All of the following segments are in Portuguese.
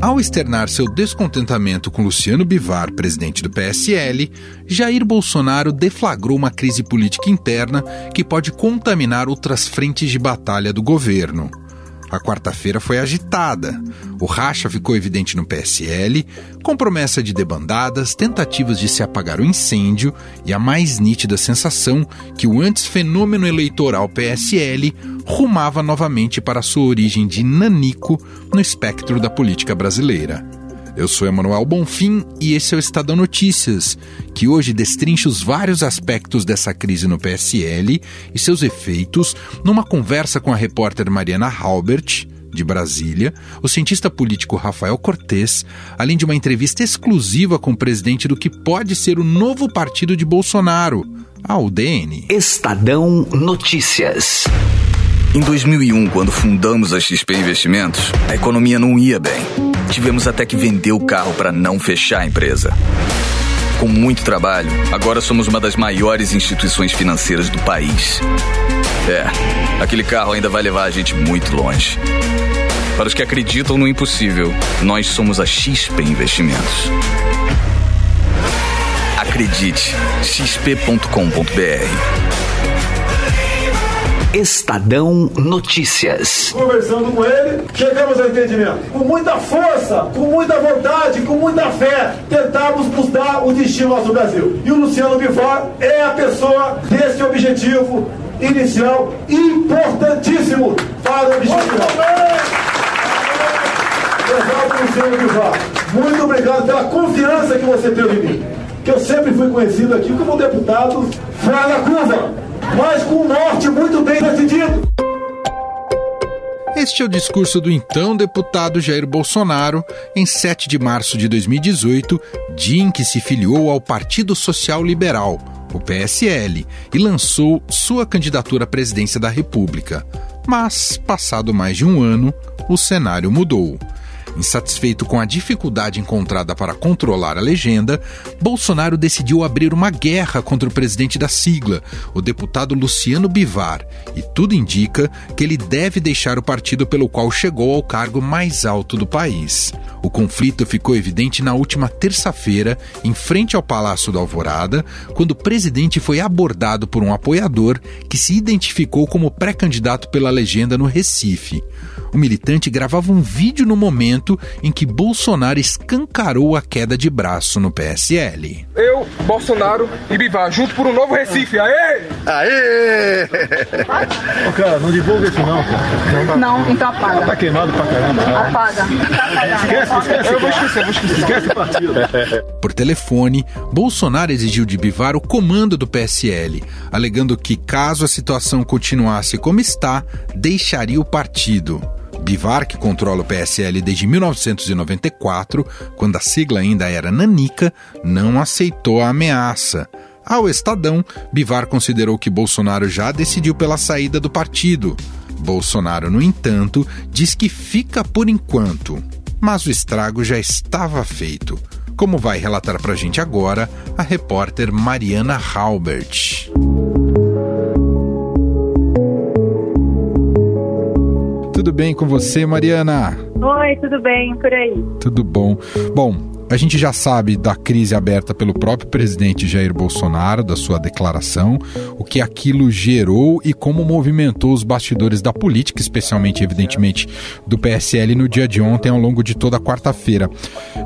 Ao externar seu descontentamento com Luciano Bivar, presidente do PSL, Jair Bolsonaro deflagrou uma crise política interna que pode contaminar outras frentes de batalha do governo. A quarta-feira foi agitada. O racha ficou evidente no PSL, com promessa de debandadas, tentativas de se apagar o incêndio e a mais nítida sensação que o antes fenômeno eleitoral PSL rumava novamente para sua origem de nanico no espectro da política brasileira. Eu sou Emanuel Bonfim e esse é o Estadão Notícias, que hoje destrincha os vários aspectos dessa crise no PSL e seus efeitos numa conversa com a repórter Mariana Halbert, de Brasília, o cientista político Rafael Cortes, além de uma entrevista exclusiva com o presidente do que pode ser o novo partido de Bolsonaro, a UDN. Estadão Notícias. Em 2001, quando fundamos a XP Investimentos, a economia não ia bem. Tivemos até que vender o carro para não fechar a empresa. Com muito trabalho, agora somos uma das maiores instituições financeiras do país. É, aquele carro ainda vai levar a gente muito longe. Para os que acreditam no impossível, nós somos a XP Investimentos. Acredite, xp.com.br. Estadão Notícias. Conversando com ele, chegamos ao entendimento. Com muita força, com muita vontade, com muita fé, tentamos mudar o destino do nosso Brasil. E o Luciano Bivar é a pessoa desse objetivo inicial importantíssimo para o objetivo final. Bivar. Muito obrigado pela confiança que você teve em mim. Que eu sempre fui conhecido aqui como deputado fora da curva mas com um norte muito bem decidido. Este é o discurso do então deputado Jair Bolsonaro em 7 de março de 2018, dia em que se filiou ao Partido Social Liberal, o PSL, e lançou sua candidatura à presidência da República. Mas, passado mais de um ano, o cenário mudou. Insatisfeito com a dificuldade encontrada para controlar a legenda, Bolsonaro decidiu abrir uma guerra contra o presidente da sigla, o deputado Luciano Bivar, e tudo indica que ele deve deixar o partido pelo qual chegou ao cargo mais alto do país. O conflito ficou evidente na última terça-feira, em frente ao Palácio da Alvorada, quando o presidente foi abordado por um apoiador que se identificou como pré-candidato pela legenda no Recife. O militante gravava um vídeo no momento em que Bolsonaro escancarou a queda de braço no PSL. Eu, Bolsonaro e Bivar, junto por um novo Recife. Aê! Aê! Ô, cara, não divulga isso não, cara. Não, então apaga. Tá queimado pra caramba. Apaga. Esquece, esquece. Eu vou esquecer, vou esquecer. Esquece o partido. Por telefone, Bolsonaro exigiu de Bivar o comando do PSL, alegando que caso a situação continuasse como está, deixaria o partido. Bivar, que controla o PSL desde 1994, quando a sigla ainda era Nanica, não aceitou a ameaça. Ao Estadão, Bivar considerou que Bolsonaro já decidiu pela saída do partido. Bolsonaro, no entanto, diz que fica por enquanto. Mas o estrago já estava feito, como vai relatar pra gente agora a repórter Mariana Halbert. Tudo bem com você, Mariana? Oi, tudo bem por aí? Tudo bom. Bom, a gente já sabe da crise aberta pelo próprio presidente Jair Bolsonaro, da sua declaração, o que aquilo gerou e como movimentou os bastidores da política, especialmente, evidentemente, do PSL no dia de ontem, ao longo de toda a quarta-feira.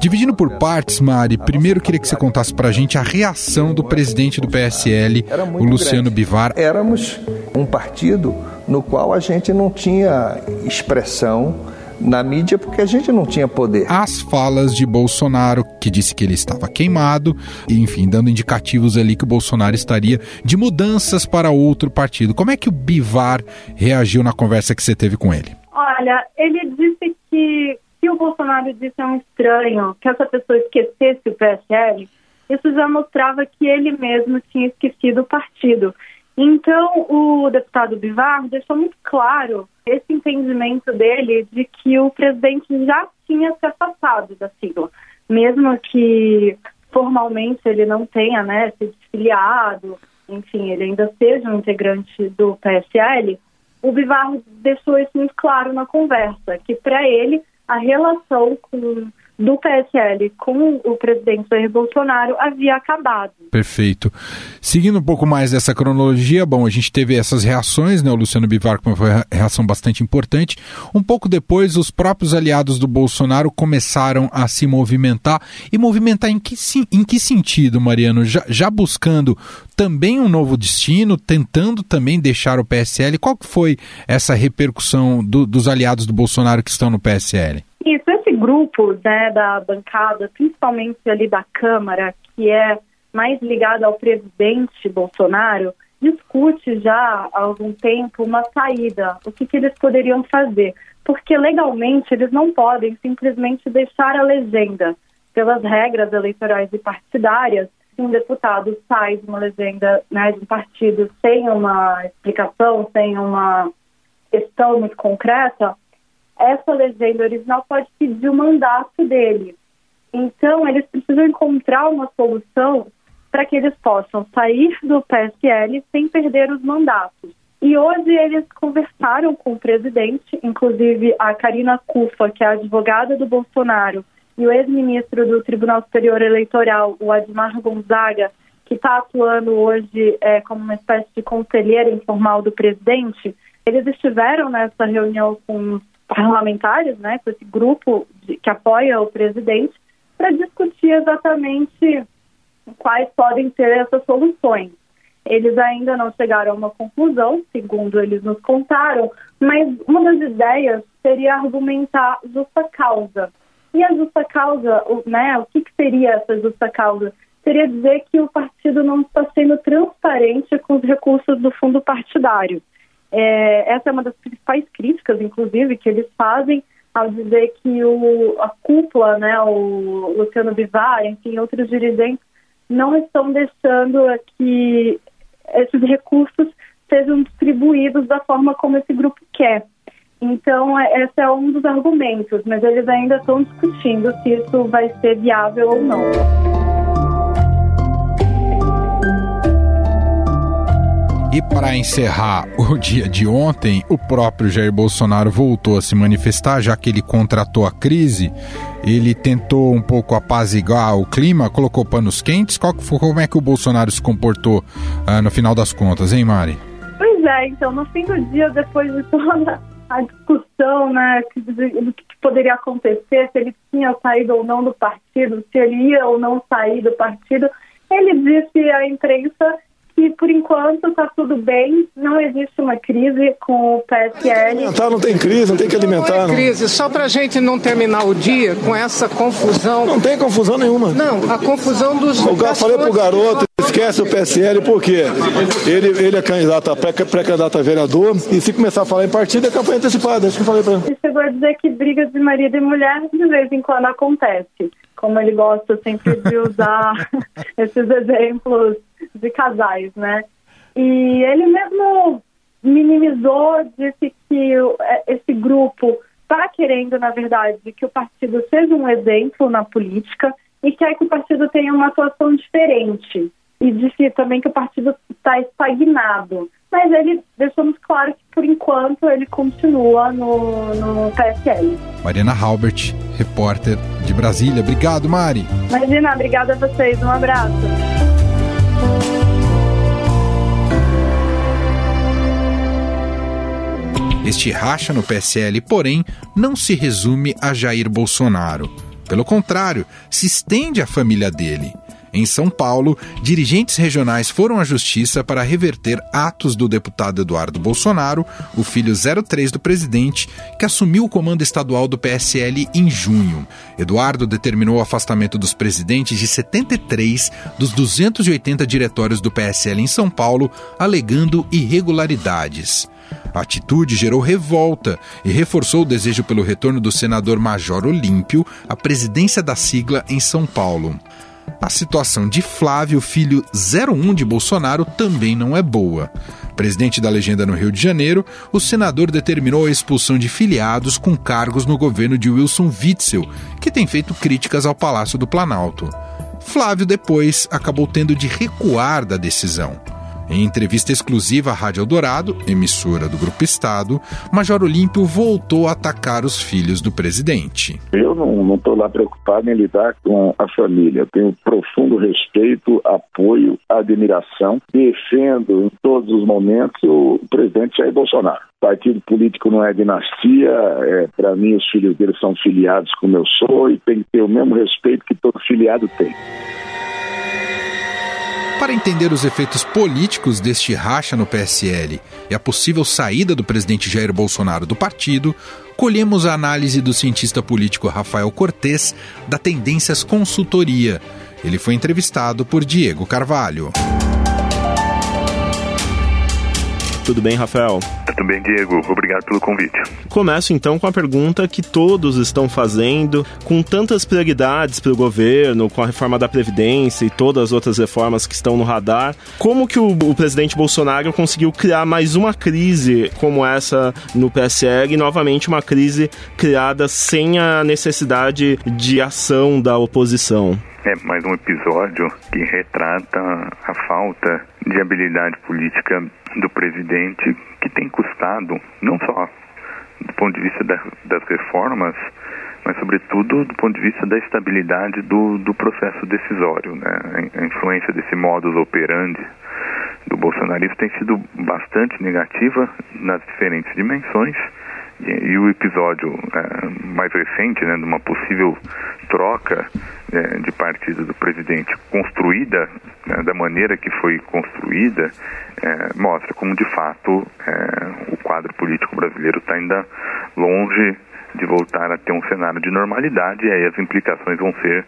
Dividindo por partes, Mari, primeiro queria que você contasse pra gente a reação do presidente do PSL, o Luciano Bivar. Éramos um partido no qual a gente não tinha expressão na mídia porque a gente não tinha poder. As falas de Bolsonaro, que disse que ele estava queimado, enfim, dando indicativos ali que o Bolsonaro estaria de mudanças para outro partido. Como é que o Bivar reagiu na conversa que você teve com ele? Olha, ele disse que se o Bolsonaro disse é um estranho que essa pessoa esquecesse o PSL, isso já mostrava que ele mesmo tinha esquecido o partido. Então, o deputado Bivar deixou muito claro esse entendimento dele de que o presidente já tinha se afastado da sigla, mesmo que formalmente ele não tenha né, se desfiliado, enfim, ele ainda seja um integrante do PSL, o Bivar deixou isso muito claro na conversa, que para ele a relação com do PSL com o presidente Jair Bolsonaro havia acabado. Perfeito. Seguindo um pouco mais dessa cronologia, bom, a gente teve essas reações, né? O Luciano Bivar foi uma reação bastante importante. Um pouco depois, os próprios aliados do Bolsonaro começaram a se movimentar. E movimentar em que, em que sentido, Mariano? Já, já buscando também um novo destino, tentando também deixar o PSL. Qual que foi essa repercussão do, dos aliados do Bolsonaro que estão no PSL? Isso, esse grupo né, da bancada, principalmente ali da Câmara, que é mais ligado ao presidente Bolsonaro, discute já há algum tempo uma saída, o que, que eles poderiam fazer. Porque legalmente eles não podem simplesmente deixar a legenda. Pelas regras eleitorais e partidárias, se um deputado sai de uma legenda né, de um partido sem uma explicação, sem uma questão muito concreta, essa legenda original pode pedir o mandato dele. Então, eles precisam encontrar uma solução para que eles possam sair do PSL sem perder os mandatos. E hoje eles conversaram com o presidente, inclusive a Karina Cufa, que é a advogada do Bolsonaro, e o ex-ministro do Tribunal Superior Eleitoral, o Admar Gonzaga, que está atuando hoje é, como uma espécie de conselheiro informal do presidente, eles estiveram nessa reunião com os parlamentares, né, com esse grupo de, que apoia o presidente, para discutir exatamente quais podem ser essas soluções. Eles ainda não chegaram a uma conclusão, segundo eles nos contaram, mas uma das ideias seria argumentar justa causa. E a justa causa, né, o que, que seria essa justa causa? Seria dizer que o partido não está sendo transparente com os recursos do fundo partidário. É, essa é uma das principais críticas, inclusive, que eles fazem ao dizer que o, a cúpula, né, o Luciano Bivar, enfim, outros dirigentes, não estão deixando que esses recursos sejam distribuídos da forma como esse grupo quer. Então, é, esse é um dos argumentos, mas eles ainda estão discutindo se isso vai ser viável ou não. E para encerrar o dia de ontem, o próprio Jair Bolsonaro voltou a se manifestar, já que ele contratou a crise. Ele tentou um pouco apaziguar o clima, colocou panos quentes. Qual, como é que o Bolsonaro se comportou ah, no final das contas, hein, Mari? Pois é, então, no fim do dia, depois de toda a discussão né, do que poderia acontecer, se ele tinha saído ou não do partido, se ele ia ou não sair do partido, ele disse à imprensa que, por enquanto, está tudo bem, não existe uma crise com o PSL. Alimentar não tem crise, não tem que alimentar. Não é crise, só para a gente não terminar o dia com essa confusão. Não tem confusão nenhuma. Não, a confusão dos. Eu falei pro garoto, esquece o PSL, por quê? Ele, ele é candidato a pré-candidato a vereador, e se começar a falar em partido, é campanha antecipada, é isso que eu falei para ele. Ele chegou a dizer que brigas de marido e mulher de vez em quando acontece como ele gosta sempre de usar esses exemplos de casais, né? E ele mesmo minimizou, disse que é, esse grupo está querendo, na verdade, que o partido seja um exemplo na política e quer que o partido tenha uma atuação diferente. Também que o partido está estagnado. Mas ele deixou nos claro que, por enquanto, ele continua no, no PSL. Mariana Halbert, repórter de Brasília. Obrigado, Mari. Imagina, obrigada a vocês. Um abraço. Este racha no PSL, porém, não se resume a Jair Bolsonaro. Pelo contrário, se estende à família dele. Em São Paulo, dirigentes regionais foram à justiça para reverter atos do deputado Eduardo Bolsonaro, o filho 03 do presidente, que assumiu o comando estadual do PSL em junho. Eduardo determinou o afastamento dos presidentes de 73 dos 280 diretórios do PSL em São Paulo, alegando irregularidades. A atitude gerou revolta e reforçou o desejo pelo retorno do senador Major Olímpio à presidência da sigla em São Paulo. A situação de Flávio, filho 01 de Bolsonaro, também não é boa. Presidente da legenda no Rio de Janeiro, o senador determinou a expulsão de filiados com cargos no governo de Wilson Witzel, que tem feito críticas ao Palácio do Planalto. Flávio depois acabou tendo de recuar da decisão. Em entrevista exclusiva à Rádio Eldorado, emissora do Grupo Estado, Major Olímpio voltou a atacar os filhos do presidente. Eu não estou lá preocupado em lidar com a família. Eu tenho profundo respeito, apoio, admiração. Defendo em todos os momentos o presidente Jair Bolsonaro. Partido político não é dinastia, é, para mim os filhos dele são filiados como eu sou e tem que ter o mesmo respeito que todo filiado tem. Para entender os efeitos políticos deste racha no PSL e a possível saída do presidente Jair Bolsonaro do partido, colhemos a análise do cientista político Rafael Cortes da Tendências Consultoria. Ele foi entrevistado por Diego Carvalho. Tudo bem, Rafael? Tudo bem, Diego. Obrigado pelo convite. Começo então com a pergunta que todos estão fazendo, com tantas prioridades para o governo, com a reforma da Previdência e todas as outras reformas que estão no radar. Como que o, o presidente Bolsonaro conseguiu criar mais uma crise como essa no PSL e novamente uma crise criada sem a necessidade de ação da oposição? É mais um episódio que retrata a falta de habilidade política do presidente que tem custado, não só do ponto de vista da, das reformas, mas sobretudo do ponto de vista da estabilidade do, do processo decisório. Né? A influência desse modus operandi do bolsonarismo tem sido bastante negativa nas diferentes dimensões e, e o episódio é, mais recente, né, de uma possível troca é, de partido do presidente construída né, da maneira que foi construída, é, mostra como de fato é, o quadro político brasileiro está ainda longe de voltar a ter um cenário de normalidade e aí as implicações vão ser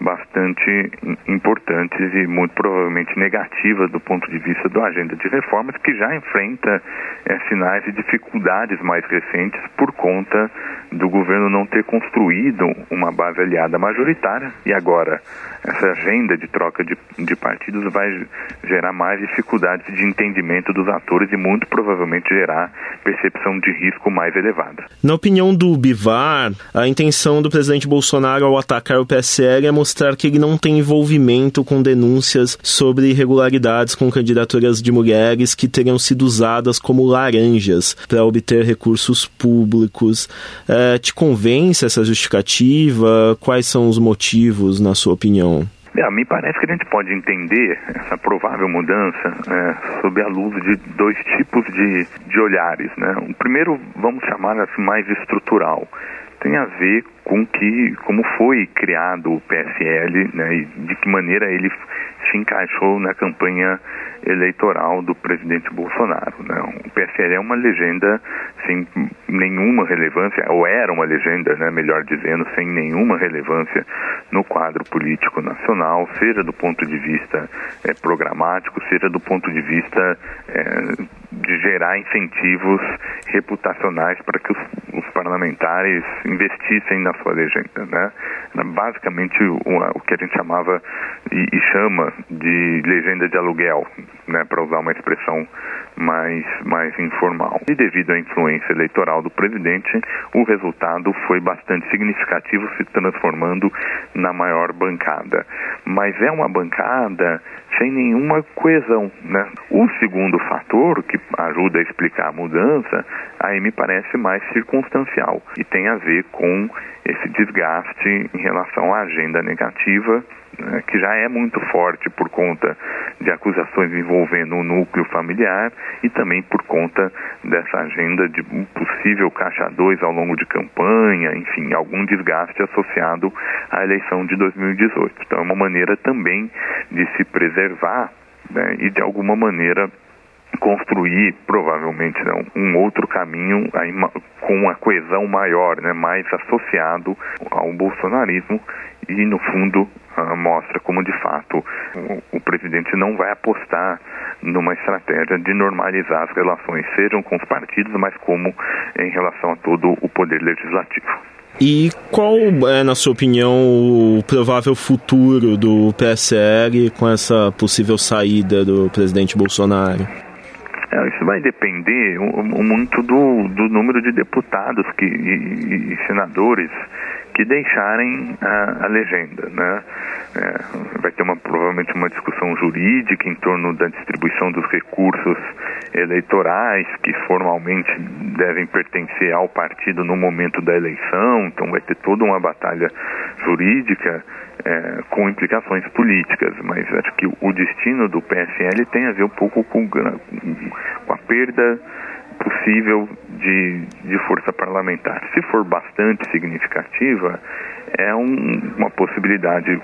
bastante importantes e muito provavelmente negativas do ponto de vista da agenda de reformas que já enfrenta é, sinais de dificuldades mais recentes por conta do governo não ter construído uma base aliada majoritária e agora essa agenda de troca de, de partidos vai gerar mais dificuldades de entendimento dos atores e muito provavelmente gerar percepção de risco mais elevada. Na opinião do Bivar, a intenção do presidente Bolsonaro ao atacar o PSL é mostrar que ele não tem envolvimento com denúncias sobre irregularidades com candidaturas de mulheres que teriam sido usadas como laranjas para obter recursos públicos. É, te convence essa justificativa? Quais são os motivos, na sua opinião? É, me parece que a gente pode entender essa provável mudança é, sob a luz de dois tipos de, de olhares. Né? O primeiro, vamos chamar assim, mais estrutural, tem a ver com que, como foi criado o PSL né, e de que maneira ele se encaixou na campanha eleitoral do presidente Bolsonaro. Né? O PSL é uma legenda sem nenhuma relevância, ou era uma legenda, né, melhor dizendo, sem nenhuma relevância no quadro político nacional, seja do ponto de vista é, programático, seja do ponto de vista é, de gerar incentivos reputacionais para que os, os, parlamentares investissem na sua legenda. Né? Basicamente, o, que a gente chamava e, e chama de legenda de aluguel, né, para usar uma expressão mais, mais informal. E devido à influência eleitoral do presidente, o resultado foi bastante significativo, se transformando na maior bancada. Mas é uma bancada sem nenhuma coesão. Né? O segundo fator que ajuda a explicar a mudança, aí me parece mais circunstancial e tem a ver com esse desgaste em relação à agenda negativa né, que já é muito forte por conta de acusações envolvendo o núcleo familiar e também por conta dessa agenda de um possível caixa 2 ao longo de campanha, enfim, algum desgaste associado à eleição de 2018. Então é uma maneira também de se preservar né, e de alguma maneira construir provavelmente não, um outro caminho aí, com uma coesão maior, né, mais associado ao bolsonarismo e no fundo uh, mostra como de fato o, o, presidente não vai apostar numa estratégia de normalizar as relações, sejam com os partidos, mas como em relação a todo o poder legislativo. E qual é, na sua opinião, o provável futuro do PSL com essa possível saída do presidente Bolsonaro? É, isso vai depender muito do, do número de deputados que, e, e senadores que deixarem a, a legenda, né? É, vai ter uma, provavelmente uma discussão jurídica em torno da distribuição dos recursos eleitorais que formalmente devem pertencer ao partido no momento da eleição, então vai ter toda uma batalha jurídica é, com implicações políticas, mas acho que o destino do PSL tem a ver um pouco com, com a perda possível de, de força parlamentar. Se for bastante significativa, é um, uma possibilidade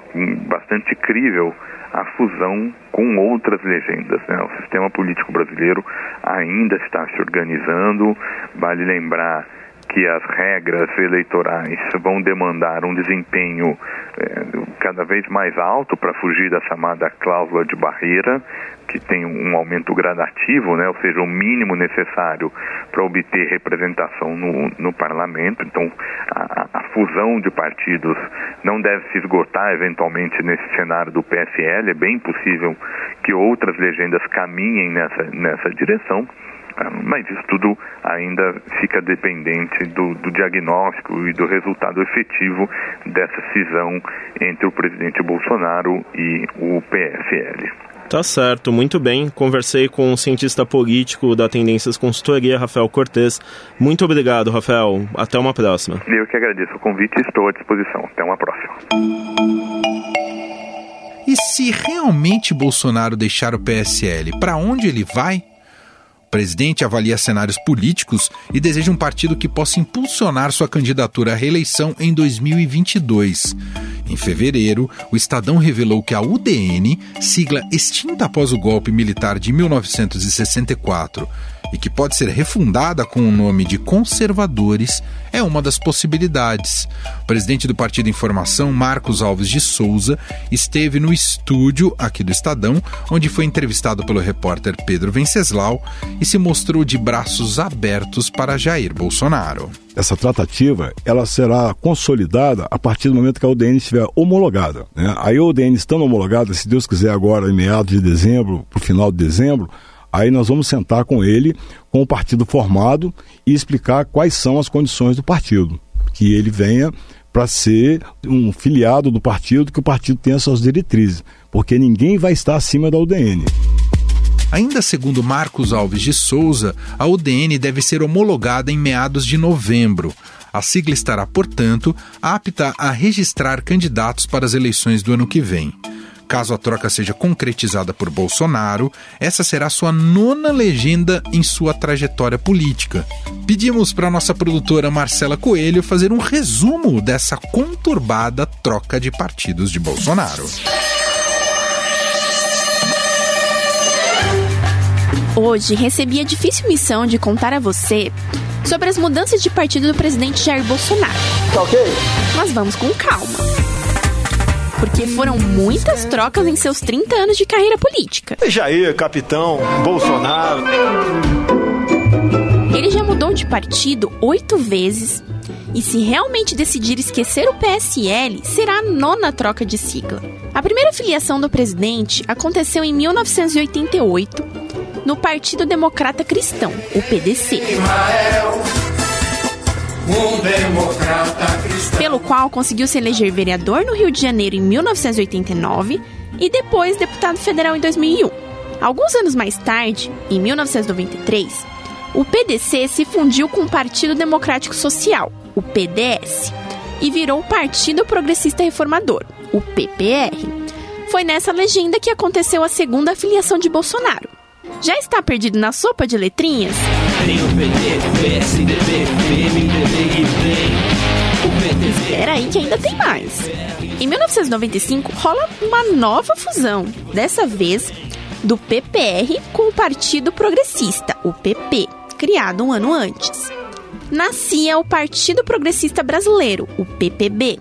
bastante crível a fusão com outras legendas. Né? O sistema político brasileiro ainda está se organizando. Vale lembrar que as regras eleitorais vão demandar um desempenho é, cada vez mais alto para fugir da chamada cláusula de barreira, que tem um aumento gradativo, né, ou seja, o mínimo necessário para obter representação no, no parlamento. Então, a, a, fusão de partidos não deve se esgotar eventualmente nesse cenário do PSL. É bem possível que outras legendas caminhem nessa, nessa direção. Ah, mas isso tudo ainda fica dependente do, do, diagnóstico e do resultado efetivo dessa cisão entre o presidente Bolsonaro e o PSL. Tá certo, muito bem. Conversei com o cientista político da Tendências Consultoria, Rafael Cortes. Muito obrigado, Rafael. Até uma próxima. Eu que agradeço o convite e estou à disposição. Até uma próxima. E se realmente Bolsonaro deixar o PSL, para onde ele vai? Presidente avalia cenários políticos e deseja um partido que possa impulsionar sua candidatura à reeleição em 2022. Em fevereiro, o Estadão revelou que a UDN, sigla extinta após o golpe militar de 1964, e que pode ser refundada com o nome de Conservadores, é uma das possibilidades. O presidente do Partido Informação, Marcos Alves de Souza, esteve no estúdio aqui do Estadão, onde foi entrevistado pelo repórter Pedro Venceslau e se mostrou de braços abertos para Jair Bolsonaro. Essa tratativa ela será consolidada a partir do momento que a UDN estiver homologada. Né? Aí a UDN estando homologada, se Deus quiser agora em meados de dezembro, para o final de dezembro, Aí nós vamos sentar com ele, com o partido formado, e explicar quais são as condições do partido. Que ele venha para ser um filiado do partido, que o partido tenha suas diretrizes, porque ninguém vai estar acima da UDN. Ainda segundo Marcos Alves de Souza, a UDN deve ser homologada em meados de novembro. A sigla estará, portanto, apta a registrar candidatos para as eleições do ano que vem. Caso a troca seja concretizada por Bolsonaro, essa será sua nona legenda em sua trajetória política. Pedimos para nossa produtora Marcela Coelho fazer um resumo dessa conturbada troca de partidos de Bolsonaro. Hoje recebi a difícil missão de contar a você sobre as mudanças de partido do presidente Jair Bolsonaro. Tá ok? Mas vamos com calma porque foram muitas trocas em seus 30 anos de carreira política. Jair, capitão, Bolsonaro. Ele já mudou de partido oito vezes. E se realmente decidir esquecer o PSL, será a nona troca de sigla. A primeira filiação do presidente aconteceu em 1988 no Partido Democrata Cristão, o PDC. Um. Pelo qual conseguiu se eleger vereador no Rio de Janeiro em 1989 e depois deputado federal em 2001. Alguns anos mais tarde, em 1993, o PDC se fundiu com o Partido Democrático Social, o PDS, e virou o Partido Progressista Reformador, o PPR. Foi nessa legenda que aconteceu a segunda filiação de Bolsonaro. Já está perdido na sopa de letrinhas? Tem o PT, PSDB, PMDB e PTB. Espera aí que ainda tem mais. Em 1995 rola uma nova fusão, dessa vez do PPR com o Partido Progressista, o PP, criado um ano antes. Nascia o Partido Progressista Brasileiro, o PPB,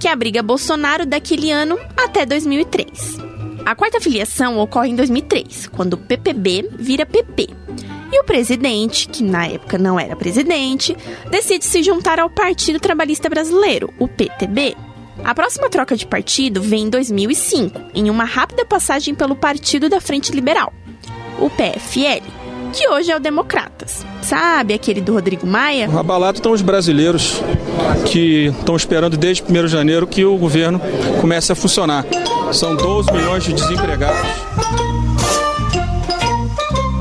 que abriga Bolsonaro daquele ano até 2003. A quarta filiação ocorre em 2003, quando o PPB vira PP. E o presidente, que na época não era presidente, decide se juntar ao Partido Trabalhista Brasileiro, o PTB. A próxima troca de partido vem em 2005, em uma rápida passagem pelo Partido da Frente Liberal, o PFL, que hoje é o Democratas. Sabe aquele do Rodrigo Maia? Abalado estão os brasileiros que estão esperando desde 1 de janeiro que o governo comece a funcionar. São 12 milhões de desempregados.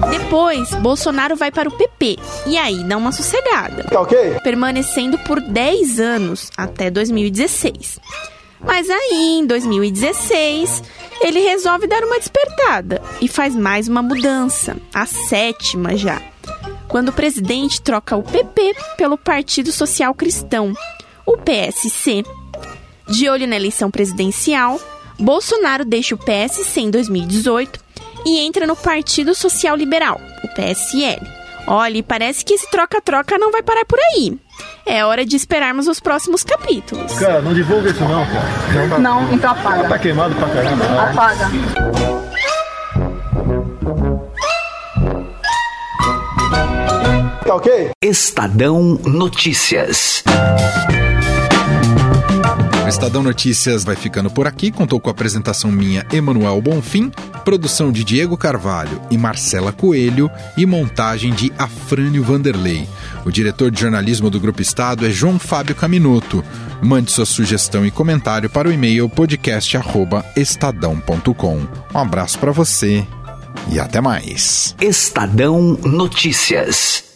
Depois, Bolsonaro vai para o PP e aí dá uma sossegada. Tá ok? Permanecendo por 10 anos, até 2016. Mas aí, em 2016, ele resolve dar uma despertada e faz mais uma mudança, a sétima já. Quando o presidente troca o PP pelo Partido Social Cristão, o PSC. De olho na eleição presidencial, Bolsonaro deixa o PSC em 2018 e entra no Partido Social Liberal, o PSL. Olha, parece que esse troca-troca não vai parar por aí. É hora de esperarmos os próximos capítulos. Cara, não divulga isso não, cara. Não, não então apaga. Tá queimado pra caramba. Apaga. Tá ok? Estadão Notícias. O Estadão Notícias vai ficando por aqui. Contou com a apresentação minha, Emanuel Bonfim, produção de Diego Carvalho e Marcela Coelho e montagem de Afrânio Vanderlei. O diretor de jornalismo do Grupo Estado é João Fábio Caminoto. Mande sua sugestão e comentário para o e-mail podcast@estadão.com. Um abraço para você e até mais. Estadão Notícias.